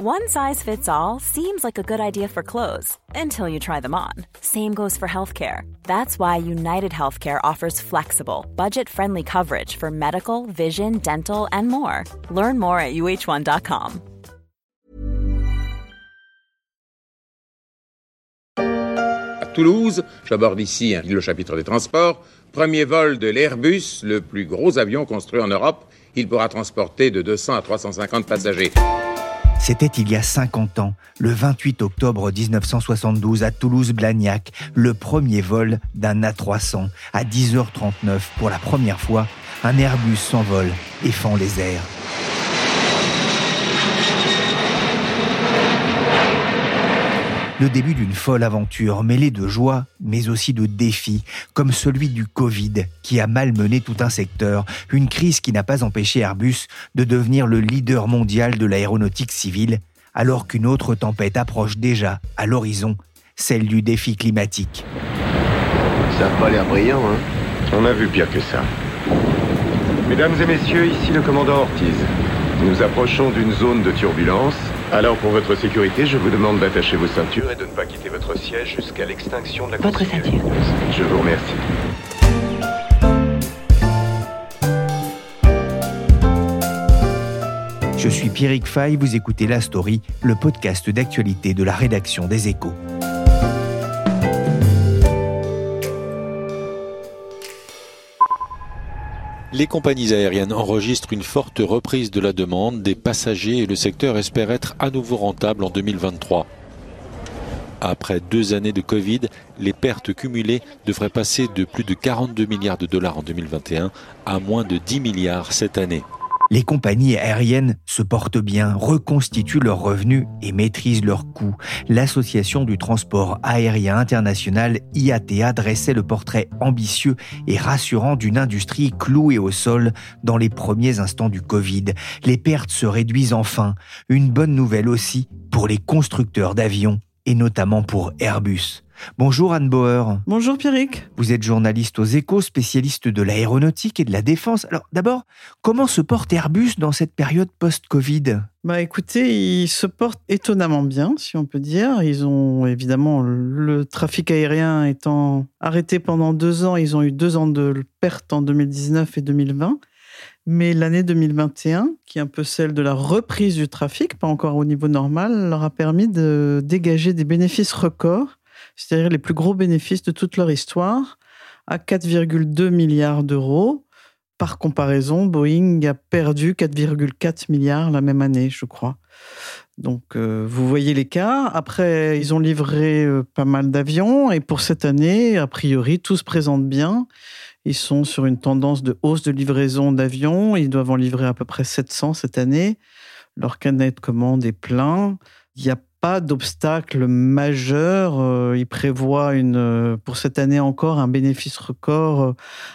One size fits all seems like a good idea for clothes until you try them on. Same goes for healthcare. That's why United Healthcare offers flexible, budget friendly coverage for medical, vision, dental, and more. Learn more at uh1.com. À Toulouse, j'aborde ici le chapitre des transports. Premier vol de l'Airbus, le plus gros avion construit en Europe. Il pourra transporter de 200 à 350 passagers. C'était il y a 50 ans, le 28 octobre 1972 à Toulouse-Blagnac, le premier vol d'un A300 à 10h39 pour la première fois, un Airbus s'envole et fend les airs. Le début d'une folle aventure mêlée de joie, mais aussi de défis, comme celui du Covid, qui a malmené tout un secteur, une crise qui n'a pas empêché Airbus de devenir le leader mondial de l'aéronautique civile, alors qu'une autre tempête approche déjà à l'horizon, celle du défi climatique. Ça n'a pas l'air brillant, hein? On a vu pire que ça. Mesdames et messieurs, ici le commandant Ortiz. Nous approchons d'une zone de turbulence. Alors pour votre sécurité, je vous demande d'attacher vos ceintures et de ne pas quitter votre siège jusqu'à l'extinction de la Votre ceinture. Je vous remercie. Je suis Pierrick Fay, vous écoutez La Story, le podcast d'actualité de la rédaction des Échos. Les compagnies aériennes enregistrent une forte reprise de la demande des passagers et le secteur espère être à nouveau rentable en 2023. Après deux années de Covid, les pertes cumulées devraient passer de plus de 42 milliards de dollars en 2021 à moins de 10 milliards cette année. Les compagnies aériennes se portent bien, reconstituent leurs revenus et maîtrisent leurs coûts. L'Association du transport aérien international IATA dressait le portrait ambitieux et rassurant d'une industrie clouée au sol dans les premiers instants du Covid. Les pertes se réduisent enfin. Une bonne nouvelle aussi pour les constructeurs d'avions et notamment pour Airbus. Bonjour Anne Bauer. Bonjour Pierrick. Vous êtes journaliste aux échos, spécialiste de l'aéronautique et de la défense. Alors d'abord, comment se porte Airbus dans cette période post-Covid? Bah écoutez, ils se portent étonnamment bien, si on peut dire. Ils ont évidemment le trafic aérien étant arrêté pendant deux ans, ils ont eu deux ans de perte en 2019 et 2020. Mais l'année 2021, qui est un peu celle de la reprise du trafic, pas encore au niveau normal, leur a permis de dégager des bénéfices records c'est-à-dire les plus gros bénéfices de toute leur histoire, à 4,2 milliards d'euros. Par comparaison, Boeing a perdu 4,4 milliards la même année, je crois. Donc, euh, vous voyez l'écart. Après, ils ont livré euh, pas mal d'avions et pour cette année, a priori, tout se présente bien. Ils sont sur une tendance de hausse de livraison d'avions. Ils doivent en livrer à peu près 700 cette année. Leur canet de commande est plein. Il n'y a pas d'obstacle majeur. Euh, il prévoit une, euh, pour cette année encore un bénéfice record, euh,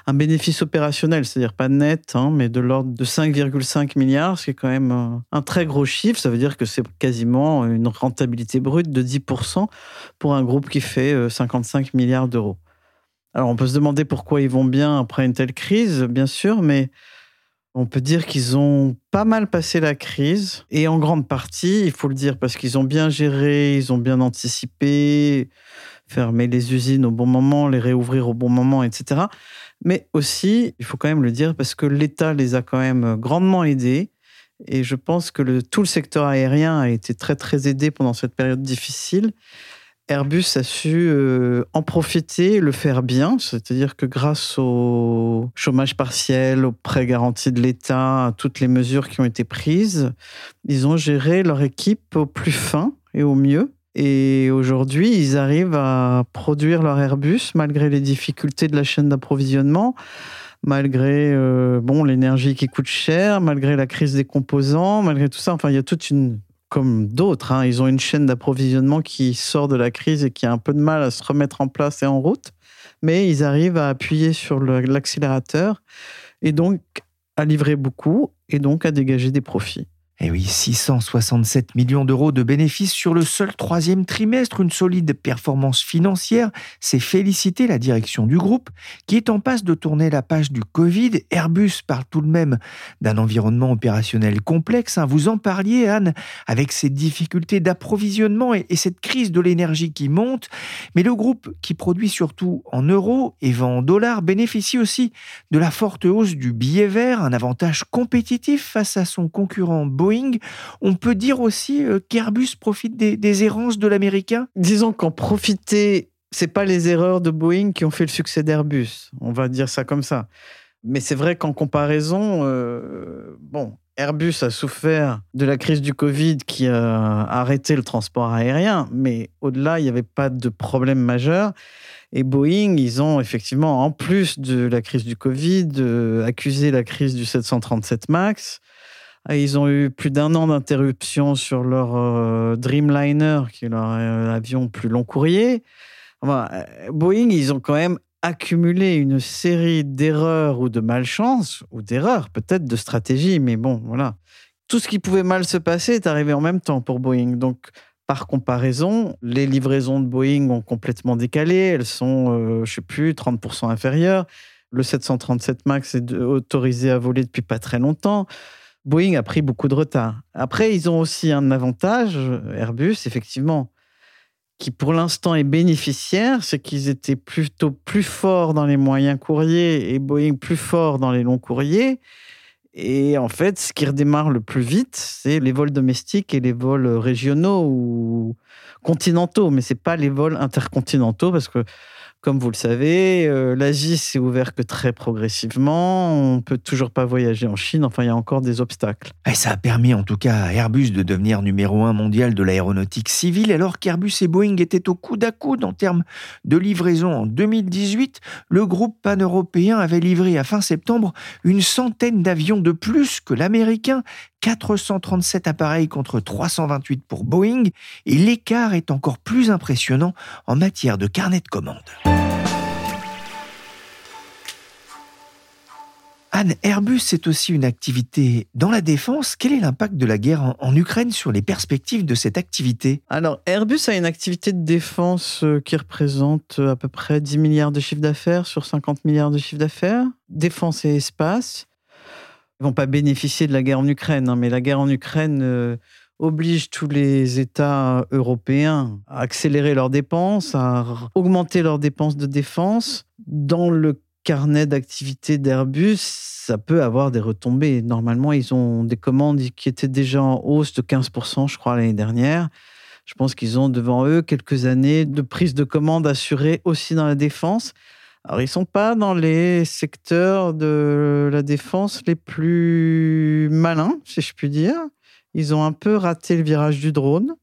un bénéfice opérationnel, c'est-à-dire pas net, hein, mais de l'ordre de 5,5 milliards, ce qui est quand même un très gros chiffre. Ça veut dire que c'est quasiment une rentabilité brute de 10% pour un groupe qui fait 55 milliards d'euros. Alors on peut se demander pourquoi ils vont bien après une telle crise, bien sûr, mais on peut dire qu'ils ont pas mal passé la crise et en grande partie, il faut le dire, parce qu'ils ont bien géré, ils ont bien anticipé, fermer les usines au bon moment, les réouvrir au bon moment, etc. Mais aussi, il faut quand même le dire, parce que l'État les a quand même grandement aidés. Et je pense que tout le secteur aérien a été très, très aidé pendant cette période difficile. Airbus a su euh, en profiter, le faire bien, c'est-à-dire que grâce au chômage partiel, aux prêts garantis de l'État, à toutes les mesures qui ont été prises, ils ont géré leur équipe au plus fin et au mieux. Et aujourd'hui, ils arrivent à produire leur Airbus malgré les difficultés de la chaîne d'approvisionnement, malgré euh, bon l'énergie qui coûte cher, malgré la crise des composants, malgré tout ça. Enfin, il y a toute une comme d'autres. Hein. Ils ont une chaîne d'approvisionnement qui sort de la crise et qui a un peu de mal à se remettre en place et en route. Mais ils arrivent à appuyer sur l'accélérateur et donc à livrer beaucoup et donc à dégager des profits. Et eh oui, 667 millions d'euros de bénéfices sur le seul troisième trimestre, une solide performance financière. C'est féliciter la direction du groupe qui est en passe de tourner la page du Covid. Airbus parle tout de même d'un environnement opérationnel complexe. Hein. Vous en parliez, Anne, avec ces difficultés d'approvisionnement et cette crise de l'énergie qui monte. Mais le groupe, qui produit surtout en euros et vend en dollars, bénéficie aussi de la forte hausse du billet vert, un avantage compétitif face à son concurrent Boeing. On peut dire aussi euh, qu'Airbus profite des, errances de l'américain? Disons qu'en profiter, c'est pas les erreurs de Boeing qui ont fait le succès d'Airbus. On va dire ça comme ça. Mais c'est vrai qu'en comparaison, euh, bon, Airbus a souffert de la crise du Covid qui a arrêté le transport aérien, mais au-delà, il n'y avait pas de problème majeur. Et Boeing, ils ont effectivement, en plus de la crise du Covid, euh, accusé la crise du 737 MAX. Ils ont eu plus d'un an d'interruption sur leur euh, Dreamliner, qui est leur euh, avion plus long courrier. Euh, Boeing, ils ont quand même accumulé une série d'erreurs ou de malchance, ou d'erreurs peut-être de stratégie, mais bon, voilà. Tout ce qui pouvait mal se passer est arrivé en même temps pour Boeing. Donc, par comparaison, les livraisons de Boeing ont complètement décalé. Elles sont, je ne sais plus, 30% inférieures. Le 737 MAX est autorisé à voler depuis pas très longtemps. Boeing a pris beaucoup de retard. Après, ils ont aussi un avantage, Airbus, effectivement, qui pour l'instant est bénéficiaire, c'est qu'ils étaient plutôt plus forts dans les moyens courriers et Boeing plus fort dans les longs courriers. Et en fait, ce qui redémarre le plus vite, c'est les vols domestiques et les vols régionaux ou continentaux, mais c'est pas les vols intercontinentaux parce que comme vous le savez, euh, l'Asie s'est ouverte que très progressivement. On peut toujours pas voyager en Chine. Enfin, il y a encore des obstacles. Et ça a permis en tout cas à Airbus de devenir numéro un mondial de l'aéronautique civile, alors qu'Airbus et Boeing étaient au coude à coude en termes de livraison. En 2018, le groupe pan-européen avait livré à fin septembre une centaine d'avions de plus que l'américain 437 appareils contre 328 pour Boeing, et l'écart est encore plus impressionnant en matière de carnet de commandes. Anne, Airbus, c'est aussi une activité dans la défense. Quel est l'impact de la guerre en, Ukraine sur les perspectives de cette activité? Alors, Airbus a une activité de défense euh, qui représente euh, à peu près 10 milliards de chiffre d'affaires sur 50 milliards de chiffre d'affaires. Défense et espace vont pas bénéficier de la guerre en Ukraine, hein, mais la guerre en Ukraine euh, oblige tous les États européens à accélérer leurs dépenses, à augmenter leurs dépenses de défense. Dans le carnet d'activité d'Airbus, ça peut avoir des retombées. Normalement, ils ont des commandes qui étaient déjà en hausse de 15%, je crois, l'année dernière. Je pense qu'ils ont devant eux quelques années de prise de commandes assurées aussi dans la défense. Alors, ils sont pas dans les secteurs de la défense les plus malins, si je puis dire. Ils ont un peu raté le virage du drone.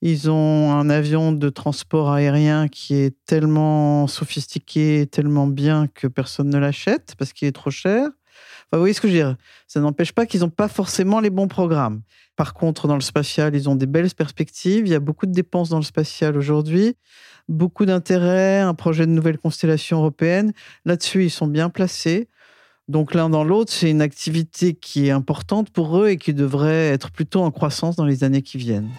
Ils ont un avion de transport aérien qui est tellement sophistiqué, tellement bien que personne ne l'achète parce qu'il est trop cher. Vous voyez ce que je veux dire Ça n'empêche pas qu'ils n'ont pas forcément les bons programmes. Par contre, dans le spatial, ils ont des belles perspectives. Il y a beaucoup de dépenses dans le spatial aujourd'hui beaucoup d'intérêt, un projet de nouvelle constellation européenne. Là-dessus, ils sont bien placés. Donc l'un dans l'autre, c'est une activité qui est importante pour eux et qui devrait être plutôt en croissance dans les années qui viennent.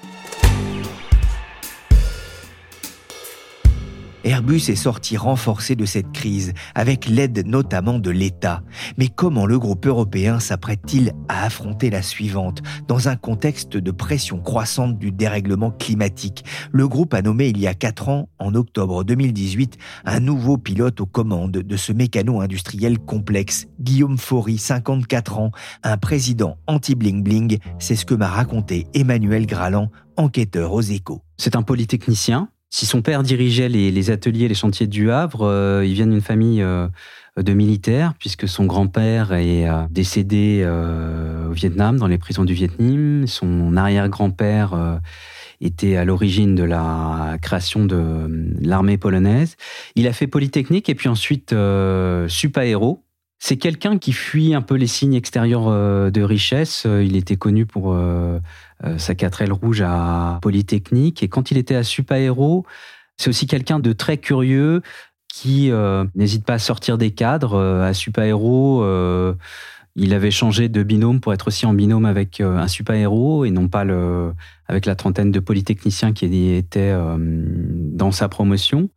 Airbus est sorti renforcé de cette crise, avec l'aide notamment de l'État. Mais comment le groupe européen s'apprête-t-il à affronter la suivante Dans un contexte de pression croissante du dérèglement climatique, le groupe a nommé il y a quatre ans, en octobre 2018, un nouveau pilote aux commandes de ce mécano industriel complexe, Guillaume Faury, 54 ans, un président anti-bling-bling, c'est ce que m'a raconté Emmanuel Graland, enquêteur aux échos. C'est un polytechnicien si son père dirigeait les, ateliers, les chantiers du Havre, euh, il vient d'une famille euh, de militaires, puisque son grand-père est euh, décédé au Vietnam, dans les prisons du Vietnam. Son arrière-grand-père était à l'origine de la création de l'armée polonaise. Il a fait Polytechnique et puis ensuite Supaéro, c'est quelqu'un qui fuit un peu les signes extérieurs euh, de richesse. Euh, il était connu pour euh, sa 4L rouge à Polytechnique. Et quand il était à Supaéro, c'est aussi quelqu'un de très curieux qui n'hésite pas à sortir des cadres. à Supaéro, Il avait changé de binôme pour être aussi en binôme avec euh, un super-héros et non pas le, avec la trentaine de polytechniciens qui étaient euh, dans sa promotion.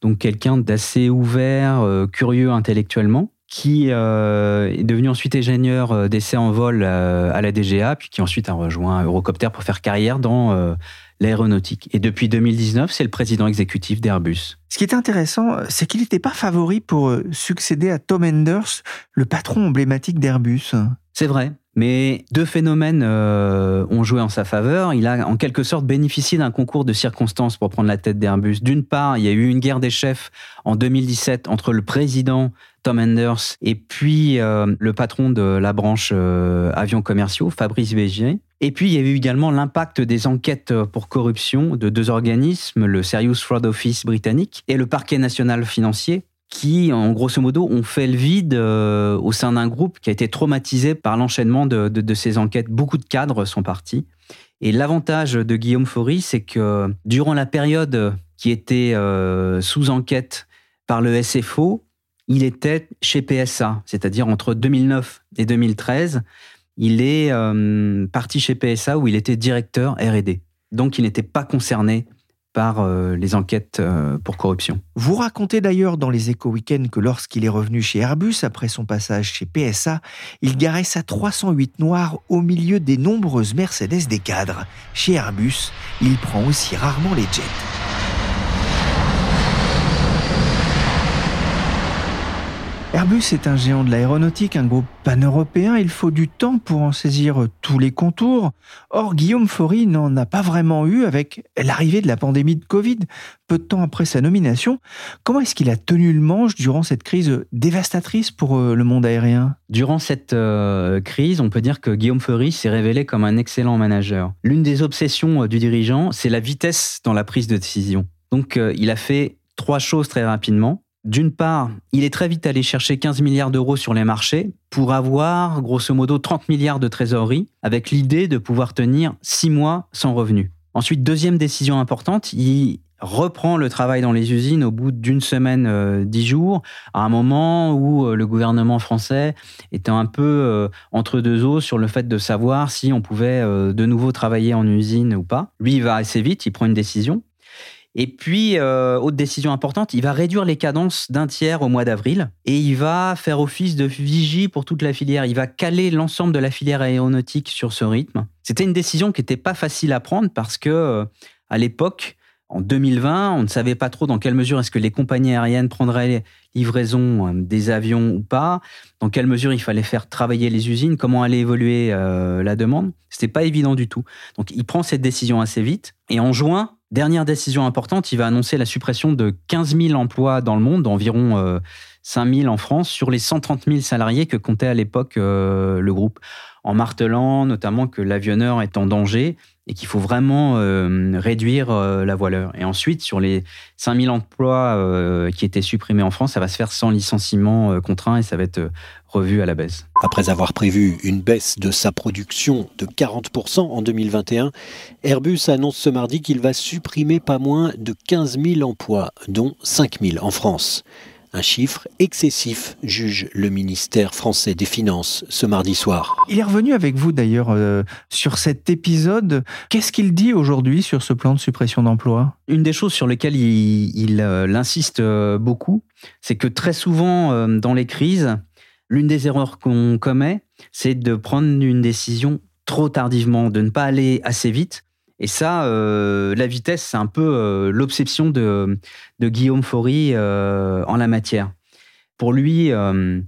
Donc quelqu'un d'assez ouvert, curieux intellectuellement, qui est devenu ensuite ingénieur d'essai en vol à la DGA, puis qui ensuite a rejoint Eurocopter pour faire carrière dans l'aéronautique. Et depuis 2019, c'est le président exécutif d'Airbus. Ce qui est intéressant, c'est qu'il n'était pas favori pour euh, succéder à Tom Enders, le patron emblématique d'Airbus. C'est vrai. Mais deux phénomènes euh, ont joué en sa faveur. Il a en quelque sorte bénéficié d'un concours de circonstances pour prendre la tête d'Airbus. D'une part, il y a eu une guerre des chefs en 2017 entre le président Tom Enders et puis euh, le patron de la branche avions commerciaux, Fabrice Bégier. Et puis, il y a eu également l'impact des enquêtes pour corruption de deux organismes, le Serious Fraud Office britannique et le Parquet national financier, qui, en grosso modo, ont fait le vide euh, au sein d'un groupe qui a été traumatisé par l'enchaînement de, ces enquêtes. Beaucoup de cadres sont partis. Et l'avantage de Guillaume Faury, c'est que durant la période qui était euh, sous enquête par le SFO, il était chez PSA, c'est-à-dire entre 2009 et 2013 il est euh, parti chez PSA où il était directeur RD. Donc il n'était pas concerné par euh, les enquêtes euh, pour corruption. Vous racontez d'ailleurs dans les échos week que lorsqu'il est revenu chez Airbus après son passage chez PSA, il garait sa 308 noire au milieu des nombreuses Mercedes des cadres. Chez Airbus, il prend aussi rarement les jets. Airbus est un géant de l'aéronautique, un groupe pan-européen. Il faut du temps pour en saisir tous les contours. Or, Guillaume Faury n'en a pas vraiment eu avec l'arrivée de la pandémie de Covid, peu de temps après sa nomination. Comment est-ce qu'il a tenu le manche durant cette crise dévastatrice pour euh, le monde aérien? Durant cette euh, crise, on peut dire que Guillaume Faury s'est révélé comme un excellent manager. L'une des obsessions euh, du dirigeant, c'est la vitesse dans la prise de décision. Donc, il a fait trois choses très rapidement. D'une part, il est très vite allé chercher 15 milliards d'euros sur les marchés pour avoir grosso modo 30 milliards de trésorerie avec l'idée de pouvoir tenir 6 mois sans revenus. Ensuite, deuxième décision importante, il reprend le travail dans les usines au bout d'une semaine, euh, dix jours, à un moment où euh, le gouvernement français était un peu euh, entre deux eaux sur le fait de savoir si on pouvait de nouveau travailler en usine ou pas. Lui, il va assez vite, il prend une décision. Et puis, euh, autre décision importante, il va réduire les cadences d'un tiers au mois d'avril et il va faire office de vigie pour toute la filière. Il va caler l'ensemble de la filière aéronautique sur ce rythme. C'était une décision qui n'était pas facile à prendre parce que, euh, à l'époque, en 2020, on ne savait pas trop dans quelle mesure est-ce que les compagnies aériennes prendraient livraison euh, des avions ou pas, dans quelle mesure il fallait faire travailler les usines, comment allait évoluer la demande. C'était pas évident du tout. Donc il prend cette décision assez vite et en juin, Dernière décision importante, il va annoncer la suppression de 15 000 emplois dans le monde, d'environ 5 euh, 000 en France, sur les 130 000 salariés que comptait à l'époque euh, le groupe, en martelant notamment que l'avionneur est en danger et qu'il faut vraiment euh, réduire la voileur. Et ensuite, sur les 5 000 emplois qui étaient supprimés en France, ça va se faire sans licenciement contraint et ça va être revu à la baisse. Après avoir prévu une baisse de sa production de 40% en 2021, Airbus annonce ce mardi qu'il va supprimer pas moins de 15 000 emplois, dont 5 000 en France. Un chiffre excessif, juge le ministère français des Finances ce mardi soir. Il est revenu avec vous d'ailleurs euh, sur cet épisode. Qu'est-ce qu'il dit aujourd'hui sur ce plan de suppression d'emplois? Une des choses sur lesquelles il, euh, insiste euh, beaucoup, c'est que très souvent dans les crises, L'une des erreurs qu'on commet, c'est de prendre une décision trop tardivement, de ne pas aller assez vite. Et ça, euh, la vitesse, c'est un peu euh, l'obsession de, Guillaume Faury euh, en la matière. Pour lui,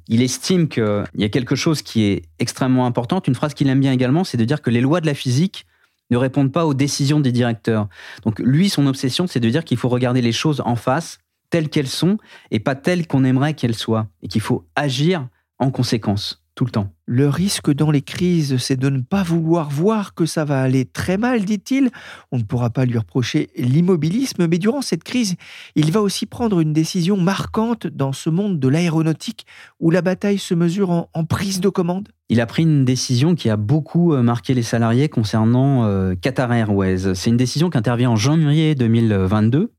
il estime qu'il y a quelque chose qui est extrêmement important. Une phrase qu'il aime bien également, c'est de dire que les lois de la physique ne répondent pas aux décisions des directeurs. Donc lui, son obsession, c'est de dire qu'il faut regarder les choses en face, telles qu'elles sont, et pas telles qu'on aimerait qu'elles soient. Et qu'il faut agir en conséquence, tout le temps. Le risque dans les crises, c'est de ne pas vouloir voir que ça va aller très mal, dit-il. On ne pourra pas lui reprocher l'immobilisme, mais durant cette crise, il va aussi prendre une décision marquante dans ce monde de l'aéronautique où la bataille se mesure en, prise de commande. Il a pris une décision qui a beaucoup euh, marqué les salariés concernant euh, Qatar Airways. C'est une décision qui intervient en janvier 2022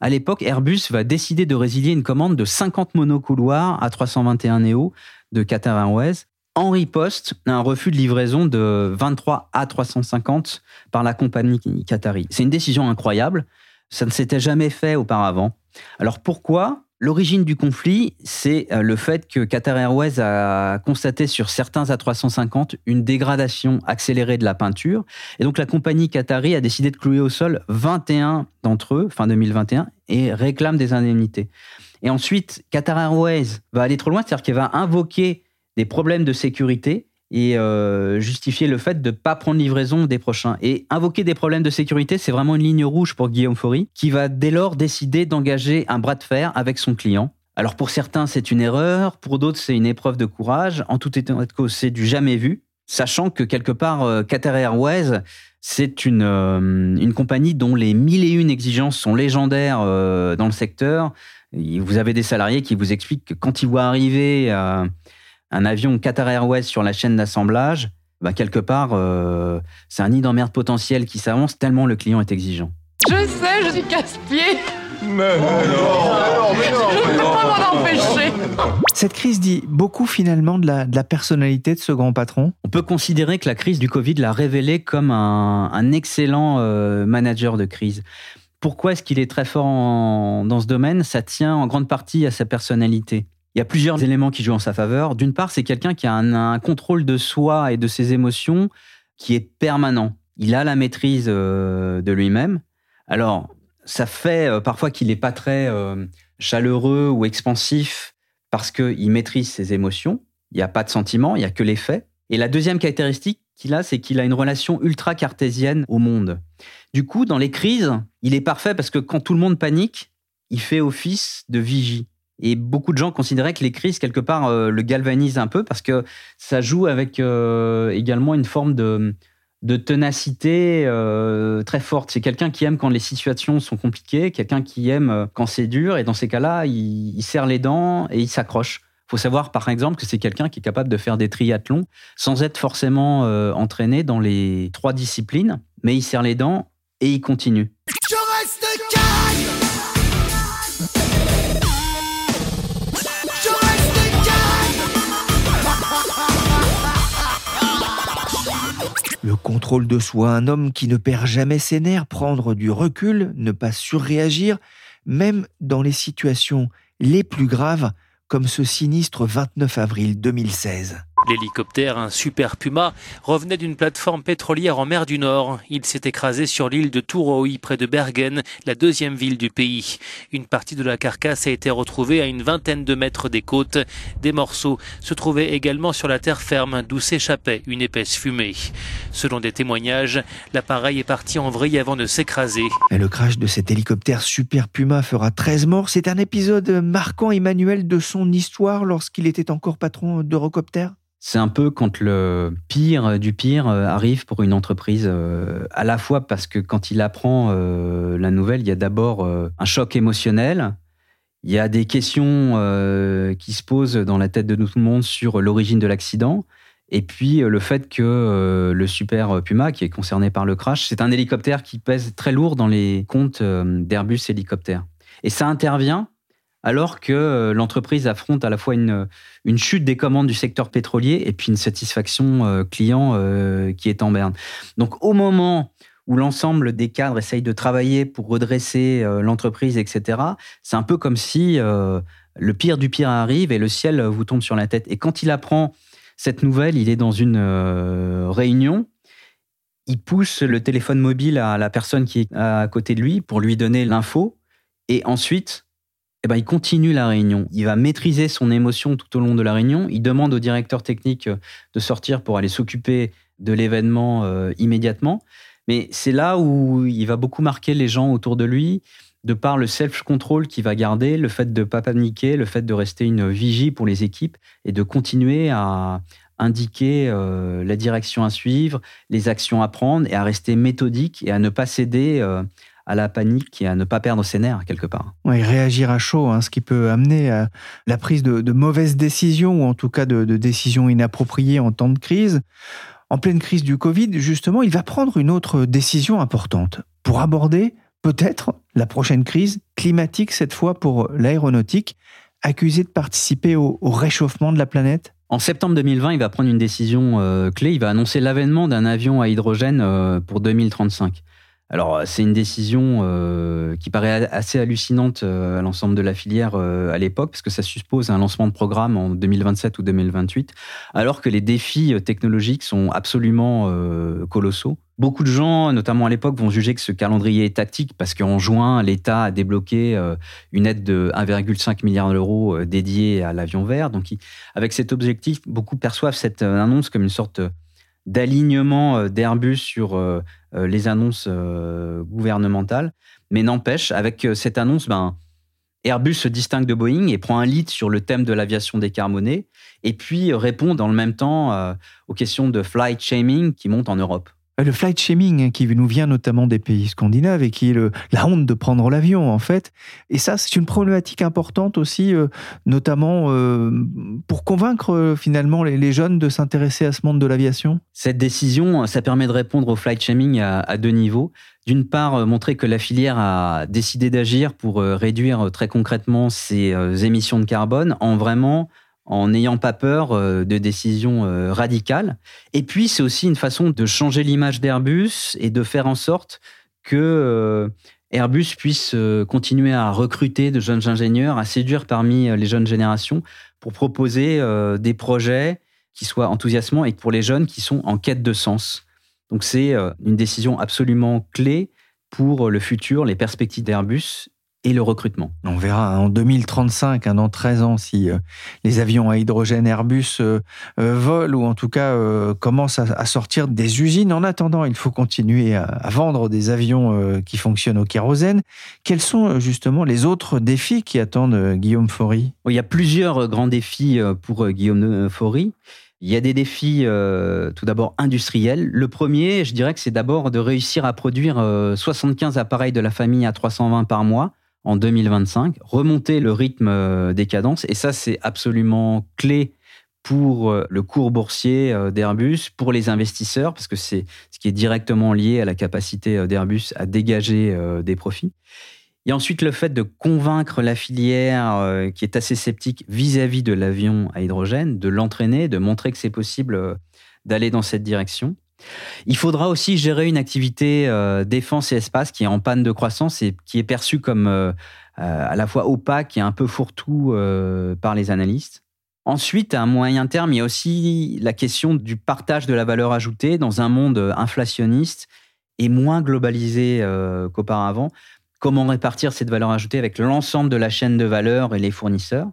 à l'époque, Airbus va décider de résilier une commande de 50 monocouloirs à 321 Neo de Qatar Airways. en riposte à un refus de livraison de 23 A350 par la compagnie Qatari. C'est une décision incroyable. Ça ne s'était jamais fait auparavant. Alors pourquoi L'origine du conflit, c'est euh, le fait que Qatar Airways a constaté sur certains A350 une dégradation accélérée de la peinture. Et donc la compagnie Qatari a décidé de clouer au sol 21 d'entre eux, fin 2021, et réclame des indemnités. Et ensuite, Qatar Airways va aller trop loin, c'est-à-dire qu'elle va invoquer des problèmes de sécurité et euh, justifier le fait de ne pas prendre livraison des prochains. Et invoquer des problèmes de sécurité, c'est vraiment une ligne rouge pour Guillaume Faury, qui va dès lors décider d'engager un bras de fer avec son client. Alors pour certains, c'est une erreur, pour d'autres, c'est une épreuve de courage. En tout état de cause, c'est du jamais vu, sachant que quelque part, euh, Qatar Airways, c'est une, euh, une compagnie dont les mille et une exigences sont légendaires dans le secteur. Vous avez des salariés qui vous expliquent que quand ils voient arriver un avion Qatar Airways sur la chaîne d'assemblage, bah quelque part, euh, c'est un nid d'emmerde potentiel qui s'avance tellement le client est exigeant. Je sais, je suis casse-pied. Mais non, je ne peux pas m'en empêcher. Cette crise dit beaucoup finalement de la, de la, personnalité de ce grand patron. On peut considérer que la crise du Covid l'a révélé comme un, un excellent euh, manager de crise. Pourquoi est-ce qu'il est très fort dans ce domaine? Ça tient en grande partie à sa personnalité. Il y a plusieurs éléments qui jouent en sa faveur. D'une part, c'est quelqu'un qui a un, contrôle de soi et de ses émotions qui est permanent. Il a la maîtrise euh, de lui-même. Alors, ça fait euh, parfois qu'il n'est pas très euh, chaleureux ou expansif parce qu'il maîtrise ses émotions. Il n'y a pas de sentiments, il n'y a que les faits. Et la deuxième caractéristique qu'il a, c'est qu'il a une relation ultra cartésienne au monde. Du coup, dans les crises, il est parfait parce que quand tout le monde panique, il fait office de vigie. Et beaucoup de gens considéraient que les crises, quelque part, euh, le galvanisent un peu parce que ça joue avec euh, également une forme de, de ténacité euh, très forte. C'est quelqu'un qui aime quand les situations sont compliquées, quelqu'un qui aime quand c'est dur. Et dans ces cas-là, il, il, serre les dents et il s'accroche. Il faut savoir, par exemple, que c'est quelqu'un qui est capable de faire des triathlons sans être forcément entraîné dans les trois disciplines, mais il serre les dents et il continue. Le contrôle de soi, un homme qui ne perd jamais ses nerfs, prendre du recul, ne pas surréagir, même dans les situations les plus graves, comme ce sinistre 29 avril 2016. L'hélicoptère, un Super Puma, revenait d'une plateforme pétrolière en mer du Nord. Il s'est écrasé sur l'île de Touroy, près de Bergen, la deuxième ville du pays. Une partie de la carcasse a été retrouvée à une vingtaine de mètres des côtes. Des morceaux se trouvaient également sur la terre ferme, d'où s'échappait une épaisse fumée. Selon des témoignages, l'appareil est parti en vrille avant de s'écraser. Le crash de cet hélicoptère Super Puma fera 13 morts. C'est un épisode marquant, Emmanuel, de son histoire lorsqu'il était encore patron d'Eurocopter c'est un peu quand le pire du pire euh, arrive pour une entreprise, euh, à la fois parce que quand il apprend euh, la nouvelle, il y a d'abord un choc émotionnel, il y a des questions qui se posent dans la tête de tout le monde sur l'origine de l'accident, et puis le fait que le Super Puma, qui est concerné par le crash, c'est un hélicoptère qui pèse très lourd dans les comptes d'Airbus Hélicoptère. Et ça intervient alors que euh, l'entreprise affronte à la fois une, une, chute des commandes du secteur pétrolier et puis une satisfaction euh, client euh, qui est en berne. Donc au moment où l'ensemble des cadres essayent de travailler pour redresser l'entreprise, etc., c'est un peu comme si le pire du pire arrive et le ciel vous tombe sur la tête. Et quand il apprend cette nouvelle, il est dans une réunion, il pousse le téléphone mobile à la personne qui est à côté de lui pour lui donner l'info, et ensuite, eh ben, il continue la réunion. Il va maîtriser son émotion tout au long de la réunion. Il demande au directeur technique euh, de sortir pour aller s'occuper de l'événement euh, immédiatement. Mais c'est là où il va beaucoup marquer les gens autour de lui, de par le self-control qu'il va garder, le fait de ne pas paniquer, le fait de rester une vigie pour les équipes et de continuer à indiquer euh, la direction à suivre, les actions à prendre et à rester méthodique et à ne pas céder à la panique et à ne pas perdre ses nerfs quelque part. Oui, réagir à chaud, hein, ce qui peut amener à la prise de, mauvaises décisions ou en tout cas de, de, décisions inappropriées en temps de crise. En pleine crise du Covid, justement, il va prendre une autre décision importante pour aborder peut-être la prochaine crise climatique, cette fois pour l'aéronautique, accusée de participer au, réchauffement de la planète En septembre 2020, il va prendre une décision euh, clé. Il va annoncer l'avènement d'un avion à hydrogène euh, pour 2035. Alors, c'est une décision euh, qui paraît assez hallucinante à l'ensemble de la filière à l'époque, parce que ça suppose un lancement de programme en 2027 ou 2028, alors que les défis technologiques sont absolument colossaux. Beaucoup de gens, notamment à l'époque, vont juger que ce calendrier est tactique parce qu'en juin, l'État a débloqué euh, une aide de 1,5 milliard d'euros euh, dédiée à l'avion vert. Donc, avec cet objectif, beaucoup perçoivent cette euh, annonce comme une sorte d'alignement d'Airbus sur les annonces gouvernementales. Mais n'empêche, avec cette annonce, ben, Airbus se distingue de Boeing et prend un lead sur le thème de l'aviation décarbonée, et puis répond dans le même temps aux questions de flight shaming qui montent en Europe. Euh, le flight shaming hein, qui nous vient notamment des pays scandinaves et qui est la honte de prendre l'avion en fait. Et ça, c'est une problématique importante aussi, euh, notamment euh, pour convaincre finalement les, jeunes de s'intéresser à ce monde de l'aviation. Cette décision, ça permet de répondre au flight shaming à deux niveaux. D'une part, montrer que la filière a décidé d'agir pour réduire très concrètement ses émissions de carbone en vraiment en n'ayant pas peur euh, de décisions euh, radicales. Et puis, c'est aussi une façon de changer l'image d'Airbus et de faire en sorte que euh, Airbus puisse continuer à recruter de jeunes ingénieurs, à séduire parmi les jeunes générations pour proposer des projets qui soient enthousiasmants et pour les jeunes qui sont en quête de sens. Donc c'est une décision absolument clé pour le futur, les perspectives d'Airbus et le recrutement. On verra en 2035, dans 13 ans, si euh, les avions à hydrogène Airbus euh, euh, volent ou en tout cas commencent à, sortir des usines. En attendant, il faut continuer à, vendre des avions qui fonctionnent au kérosène. Quels sont justement les autres défis qui attendent Guillaume Faury? Il y a plusieurs grands défis pour Guillaume Faury. Il y a des défis tout d'abord industriels. Le premier, je dirais que c'est d'abord de réussir à produire 75 appareils de la famille à 320 par mois en 2025, remonter le rythme euh, des cadences. Et ça, c'est absolument clé pour euh, le cours boursier euh, d'Airbus, pour les investisseurs, parce que c'est ce qui est directement lié à la capacité d'Airbus à dégager des profits. Et ensuite, le fait de convaincre la filière qui est assez sceptique vis-à-vis de l'avion à hydrogène, de l'entraîner, de montrer que c'est possible d'aller dans cette direction. Il faudra aussi gérer une activité euh, défense et espace qui est en panne de croissance et qui est perçue comme euh, euh, à la fois opaque et un peu fourre-tout par les analystes. Ensuite, à moyen terme, il y a aussi la question du partage de la valeur ajoutée dans un monde inflationniste et moins globalisé qu'auparavant. Comment répartir cette valeur ajoutée avec l'ensemble de la chaîne de valeur et les fournisseurs?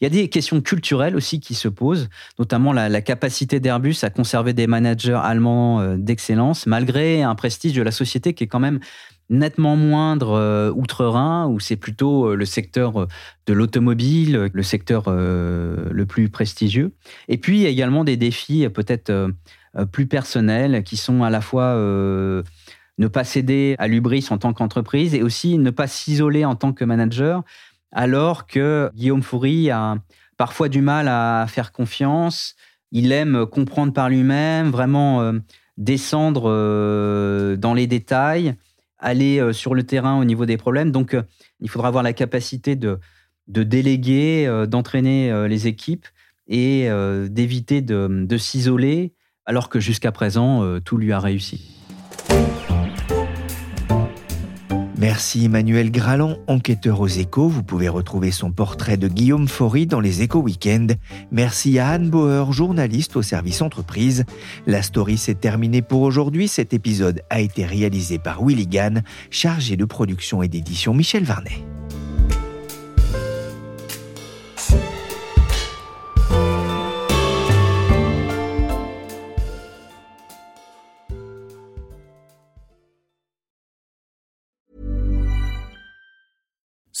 Il y a des questions culturelles aussi qui se posent, notamment la, capacité d'Airbus à conserver des managers allemands euh, d'excellence, malgré un prestige de la société qui est quand même nettement moindre euh, outre-Rhin, où c'est plutôt euh, le secteur de l'automobile, le secteur le plus prestigieux. Et puis, il y a également des défis peut-être plus personnels qui sont à la fois ne pas céder à l'ubris en tant qu'entreprise et aussi ne pas s'isoler en tant que manager alors que Guillaume Foury a parfois du mal à faire confiance. Il aime comprendre par lui-même, vraiment euh, descendre euh, dans les détails, aller euh, sur le terrain au niveau des problèmes. Donc, il faudra avoir la capacité de, déléguer, d'entraîner les équipes et d'éviter de s'isoler, alors que jusqu'à présent, tout lui a réussi. Merci Emmanuel Graland, enquêteur aux échos. Vous pouvez retrouver son portrait de Guillaume Faury dans les échos week-end. Merci à Anne Bauer, journaliste au service entreprise. La story s'est terminée pour aujourd'hui. Cet épisode a été réalisé par Willy Gann, chargé de production et d'édition Michel Varnet.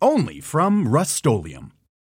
only from Rust